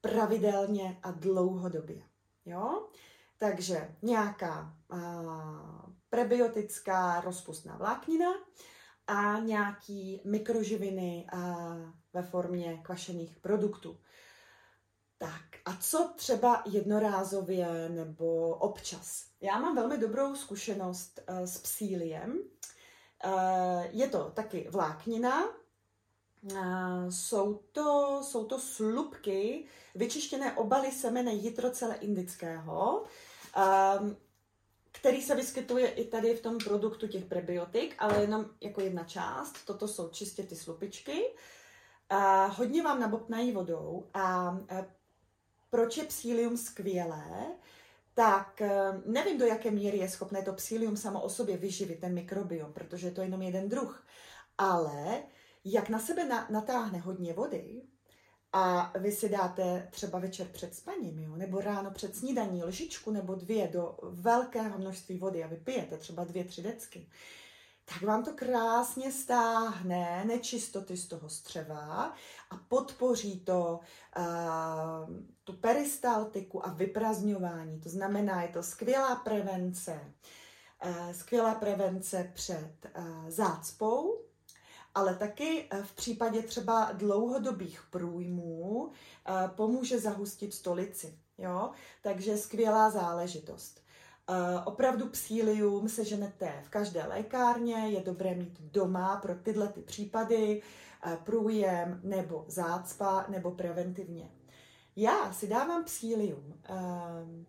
pravidelně a dlouhodobě. Jo? Takže nějaká a, prebiotická rozpustná vláknina a nějaký mikroživiny a, ve formě kvašených produktů. Tak a co třeba jednorázově nebo občas? Já mám velmi dobrou zkušenost uh, s psíliem. Uh, je to taky vláknina, jsou to, jsou to slupky, vyčištěné obaly semene jitrocele indického, um, který se vyskytuje i tady v tom produktu těch prebiotik, ale jenom jako jedna část. Toto jsou čistě ty slupičky. Hodně vám nabopnají vodou a proč je psílium skvělé, tak nevím, do jaké míry je schopné to psílium samo o sobě vyživit, ten mikrobiom, protože je to jenom jeden druh. Ale jak na sebe na, natáhne hodně vody a vy si dáte třeba večer před spaním, jo, nebo ráno před snídaní lžičku nebo dvě do velkého množství vody a vy pijete třeba dvě, tři decky, tak vám to krásně stáhne nečistoty z toho střeva a podpoří to uh, tu peristaltiku a vyprazňování. To znamená, je to skvělá prevence, uh, skvělá prevence před uh, zácpou, ale taky v případě třeba dlouhodobých průjmů pomůže zahustit stolici. Jo? Takže skvělá záležitost. Uh, opravdu psílium seženete v každé lékárně, je dobré mít doma pro tyhle ty případy, uh, průjem nebo zácpa nebo preventivně. Já si dávám psílium uh,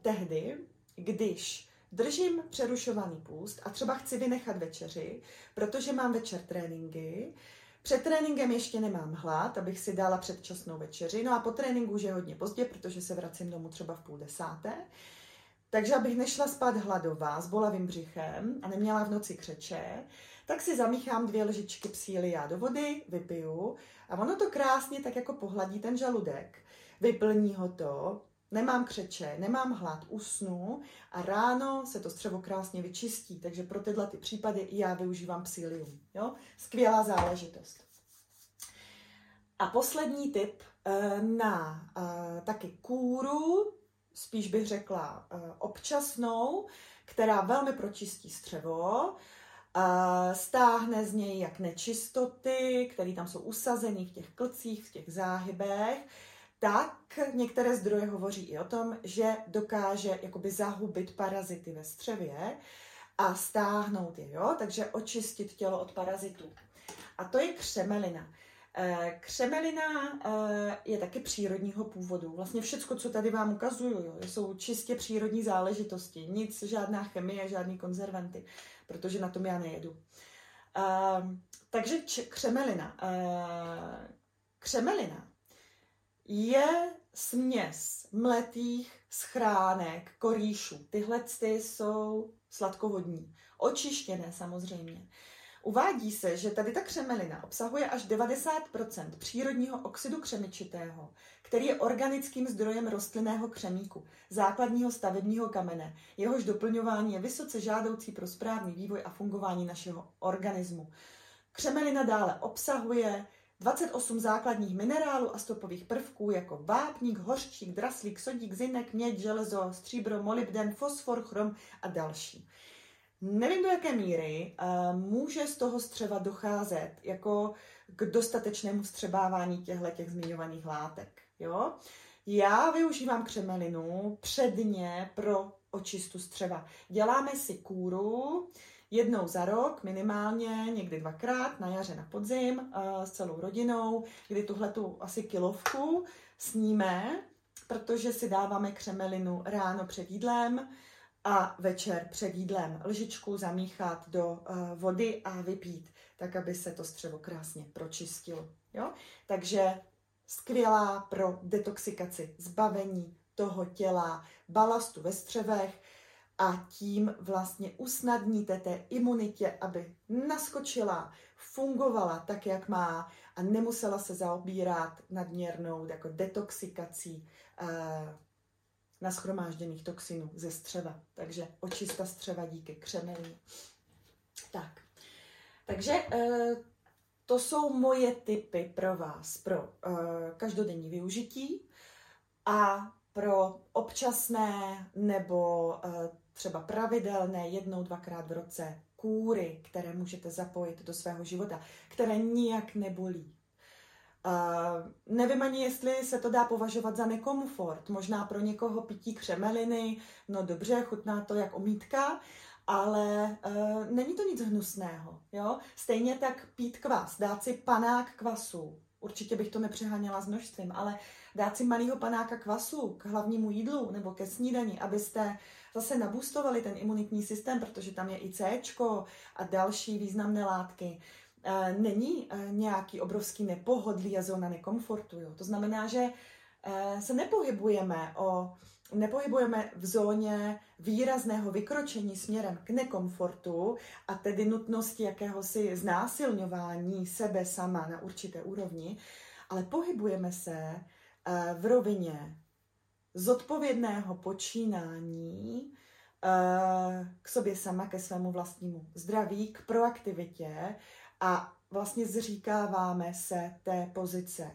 tehdy, když držím přerušovaný půst a třeba chci vynechat večeři, protože mám večer tréninky, před tréninkem ještě nemám hlad, abych si dala předčasnou večeři, no a po tréninku už je hodně pozdě, protože se vracím domů třeba v půl desáté. Takže abych nešla spát hladová s bolavým břichem a neměla v noci křeče, tak si zamíchám dvě lžičky psília do vody, vypiju a ono to krásně tak jako pohladí ten žaludek. Vyplní ho to, nemám křeče, nemám hlad, usnu a ráno se to střevo krásně vyčistí. Takže pro tyhle ty případy i já využívám psílium. Jo? Skvělá záležitost. A poslední tip eh, na eh, taky kůru, spíš bych řekla eh, občasnou, která velmi pročistí střevo, stáhne z něj jak nečistoty, které tam jsou usazeny v těch klcích, v těch záhybech, tak některé zdroje hovoří i o tom, že dokáže jakoby zahubit parazity ve střevě a stáhnout je, jo? takže očistit tělo od parazitů. A to je křemelina. Eh, křemelina eh, je taky přírodního původu. Vlastně všechno, co tady vám ukazuju, jsou čistě přírodní záležitosti. Nic, žádná chemie, žádný konzervanty, protože na tom já nejedu. Ehm, takže křemelina. Eh, křemelina je směs mletých schránek, korýšů. Tyhle ty jsou sladkovodní, očištěné samozřejmě. Uvádí se, že tady ta křemelina obsahuje až 90% přírodního oxidu křemičitého, který je organickým zdrojem rostlinného křemíku, základního stavebního kamene. Jehož doplňování je vysoce žádoucí pro správný vývoj a fungování našeho organismu. Křemelina dále obsahuje 28 základních minerálů a stopových prvků jako vápník, hořčík, draslík, sodík, zinek, měď, železo, stříbro, molybden, fosfor, chrom a další. Nevím, do jaké míry uh, může z toho střeva docházet jako k dostatečnému střebávání těchto těch zmiňovaných látek. Jo? Já využívám křemelinu předně pro očistu střeva. Děláme si kůru jednou za rok, minimálně, někdy dvakrát, na jaře, na podzim, uh, s celou rodinou, kdy tuhle tu asi kilovku sníme, protože si dáváme křemelinu ráno před jídlem, a večer před jídlem lžičku zamíchat do uh, vody a vypít, tak aby se to střevo krásně pročistilo. Jo? Takže skvělá pro detoxikaci, zbavení toho těla, balastu ve střevech a tím vlastně usnadníte té imunitě, aby naskočila, fungovala tak, jak má a nemusela se zaobírat nadměrnou jako detoxikací uh, naschromážděných toxinů ze střeva. Takže očista střeva díky křemení. Tak. Takže eh, to jsou moje tipy pro vás, pro eh, každodenní využití a pro občasné nebo eh, třeba pravidelné jednou, dvakrát v roce kůry, které můžete zapojit do svého života, které nijak nebolí. Nevím ani, jestli se to dá považovat za nekomfort. Možná pro někoho pití křemeliny, no dobře, chutná to jak omítka, ale uh, není to nic hnusného. Jo? Stejně tak pít kvas, dát si panák kvasu. Určitě bych to nepřeháněla s množstvím, ale dát si malýho panáka kvasu k hlavnímu jídlu nebo ke snídani, abyste zase nabustovali ten imunitní systém, protože tam je i C a další významné látky není eh, nějaký obrovský nepohodlí a zóna nekomfortu. Jo. To znamená, že eh, se nepohybujeme o nepohybujeme v zóně výrazného vykročení směrem k nekomfortu a tedy nutnosti jakéhosi znásilňování sebe sama na určité úrovni, ale pohybujeme se v rovině zodpovědného počínání k sobě sama, ke svému vlastnímu zdraví, k proaktivitě a vlastně zříkáváme se té pozice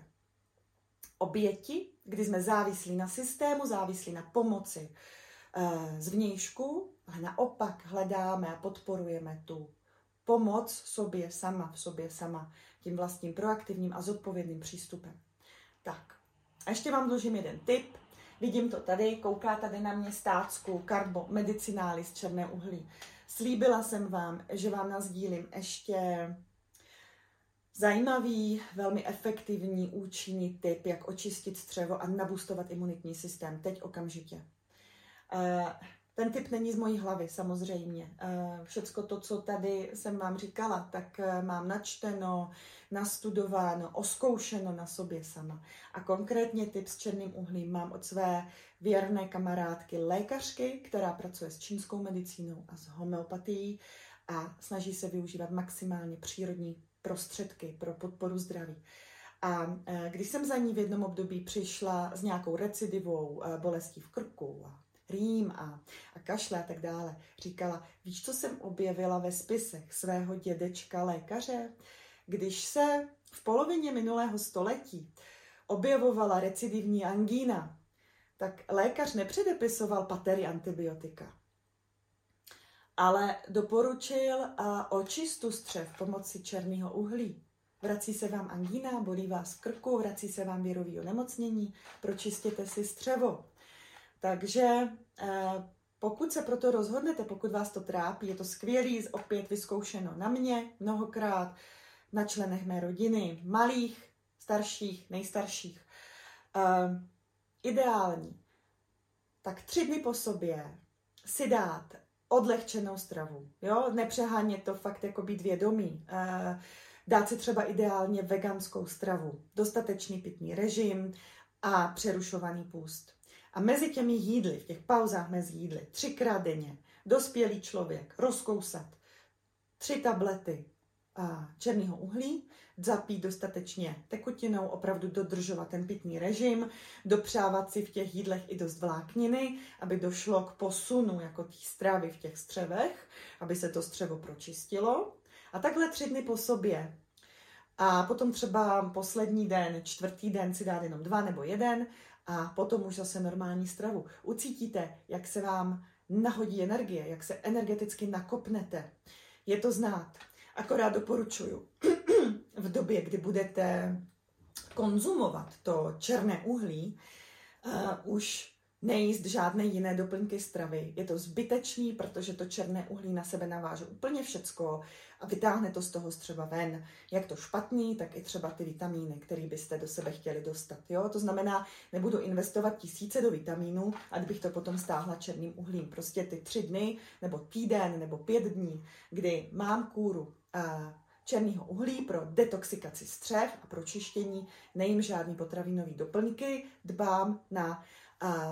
oběti, kdy jsme závislí na systému, závislí na pomoci e, zvnějšku, ale naopak hledáme a podporujeme tu pomoc sobě sama, v sobě sama, tím vlastním proaktivním a zodpovědným přístupem. Tak, a ještě vám dlužím jeden tip. Vidím to tady, kouká tady na mě stácku Carbo Medicinalis černé uhlí. Slíbila jsem vám, že vám nazdílím ještě Zajímavý, velmi efektivní, účinný tip, jak očistit střevo a nabustovat imunitní systém. Teď okamžitě. Eh, ten tip není z mojí hlavy, samozřejmě. Eh, všecko to, co tady jsem vám říkala, tak eh, mám načteno, nastudováno, oskoušeno na sobě sama. A konkrétně tip s černým uhlím mám od své věrné kamarádky lékařky, která pracuje s čínskou medicínou a s homeopatií a snaží se využívat maximálně přírodní prostředky pro podporu zdraví. A e, když jsem za ní v jednom období přišla s nějakou recidivou e, bolestí v krku a rým a, a kašle a tak dále, říkala, víš, co jsem objevila ve spisech svého dědečka lékaře? Když se v polovině minulého století objevovala recidivní angína, tak lékař nepředepisoval patery antibiotika ale doporučil očistu střev pomocí černého uhlí. Vrací se vám angína, bolí vás krku, vrací se vám virový onemocnění, pročistěte si střevo. Takže eh, pokud se proto rozhodnete, pokud vás to trápí, je to skvělý, opět vyzkoušeno na mě mnohokrát, na členech mé rodiny, malých, starších, nejstarších. Uh, ideální. Tak tři dny po sobě si dát odlehčenou stravu. Jo? Nepřehánět to fakt jako být vědomý. Eh, dát si třeba ideálně veganskou stravu, dostatečný pitný režim a přerušovaný půst. A mezi těmi jídly, v těch pauzách mezi jídly, třikrát denně, dospělý člověk rozkousat tři tablety černého uhlí, zapít dostatečně tekutinou, opravdu dodržovat ten pitný režim, dopřávat si v těch jídlech i dost vlákniny, aby došlo k posunu jako té stravy v těch střevech, aby se to střevo pročistilo. A takhle tři dny po sobě A potom třeba poslední den, čtvrtý den si dát jenom dva nebo jeden a potom už zase normální stravu. Ucítíte, jak se vám nahodí energie, jak se energeticky nakopnete. Je to znát. Akorát doporučuju, v době, kdy budete konzumovat to černé uhlí, uh, už nejíst žádné jiné doplňky stravy. Je to zbytečný, protože to černé uhlí na sebe naváže úplně všecko a vytáhne to z toho střeva ven. Jak to špatný, tak i třeba ty vitamíny, které byste do sebe chtěli dostat. Jo? To znamená, nebudu investovat tisíce do vitamínů, a bych to potom stáhla černým uhlím. Prostě ty tři dny, nebo týden, nebo pět dní, kdy mám kůru černého uhlí pro detoxikaci střev a pro čištění, nejím žádný potravinový doplňky, dbám na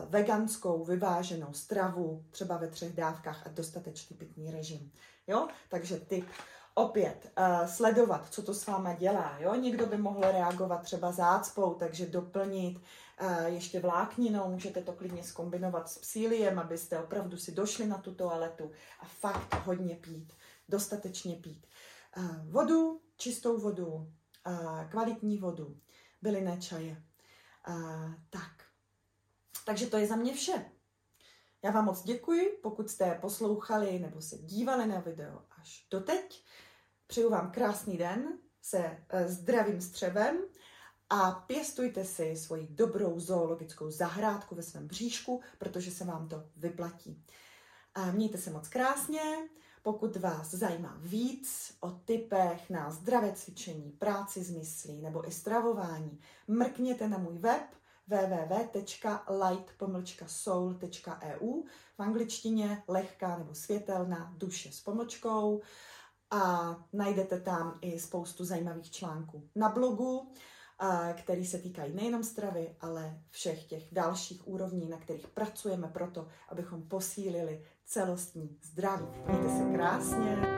veganskou vyváženou stravu, třeba ve třech dávkách a dostatečný pitný režim. Jo? Takže typ opět uh, sledovat, co to s váma dělá. Jo? Někdo by mohl reagovat třeba zácpou, takže doplnit uh, ještě vlákninou, můžete to klidně skombinovat s psíliem, abyste opravdu si došli na tu toaletu a fakt hodně pít, dostatečně pít. Uh, vodu, čistou vodu, uh, kvalitní vodu, bylinné čaje. Uh, tak, takže to je za mě vše. Já vám moc děkuji, pokud jste poslouchali nebo se dívali na video až doteď. Přeju vám krásný den se eh, zdravým střevem a pěstujte si svoji dobrou zoologickou zahrádku ve svém bříšku, protože se vám to vyplatí. A mějte se moc krásně. Pokud vás zajímá víc o typech na zdravé cvičení, práci s myslí nebo i stravování, mrkněte na můj web www.light-soul.eu v angličtině lehká nebo světelná duše s pomlčkou a najdete tam i spoustu zajímavých článků na blogu, který se týkají nejenom stravy, ale všech těch dalších úrovní, na kterých pracujeme proto, abychom posílili celostní zdraví. Mějte se krásně.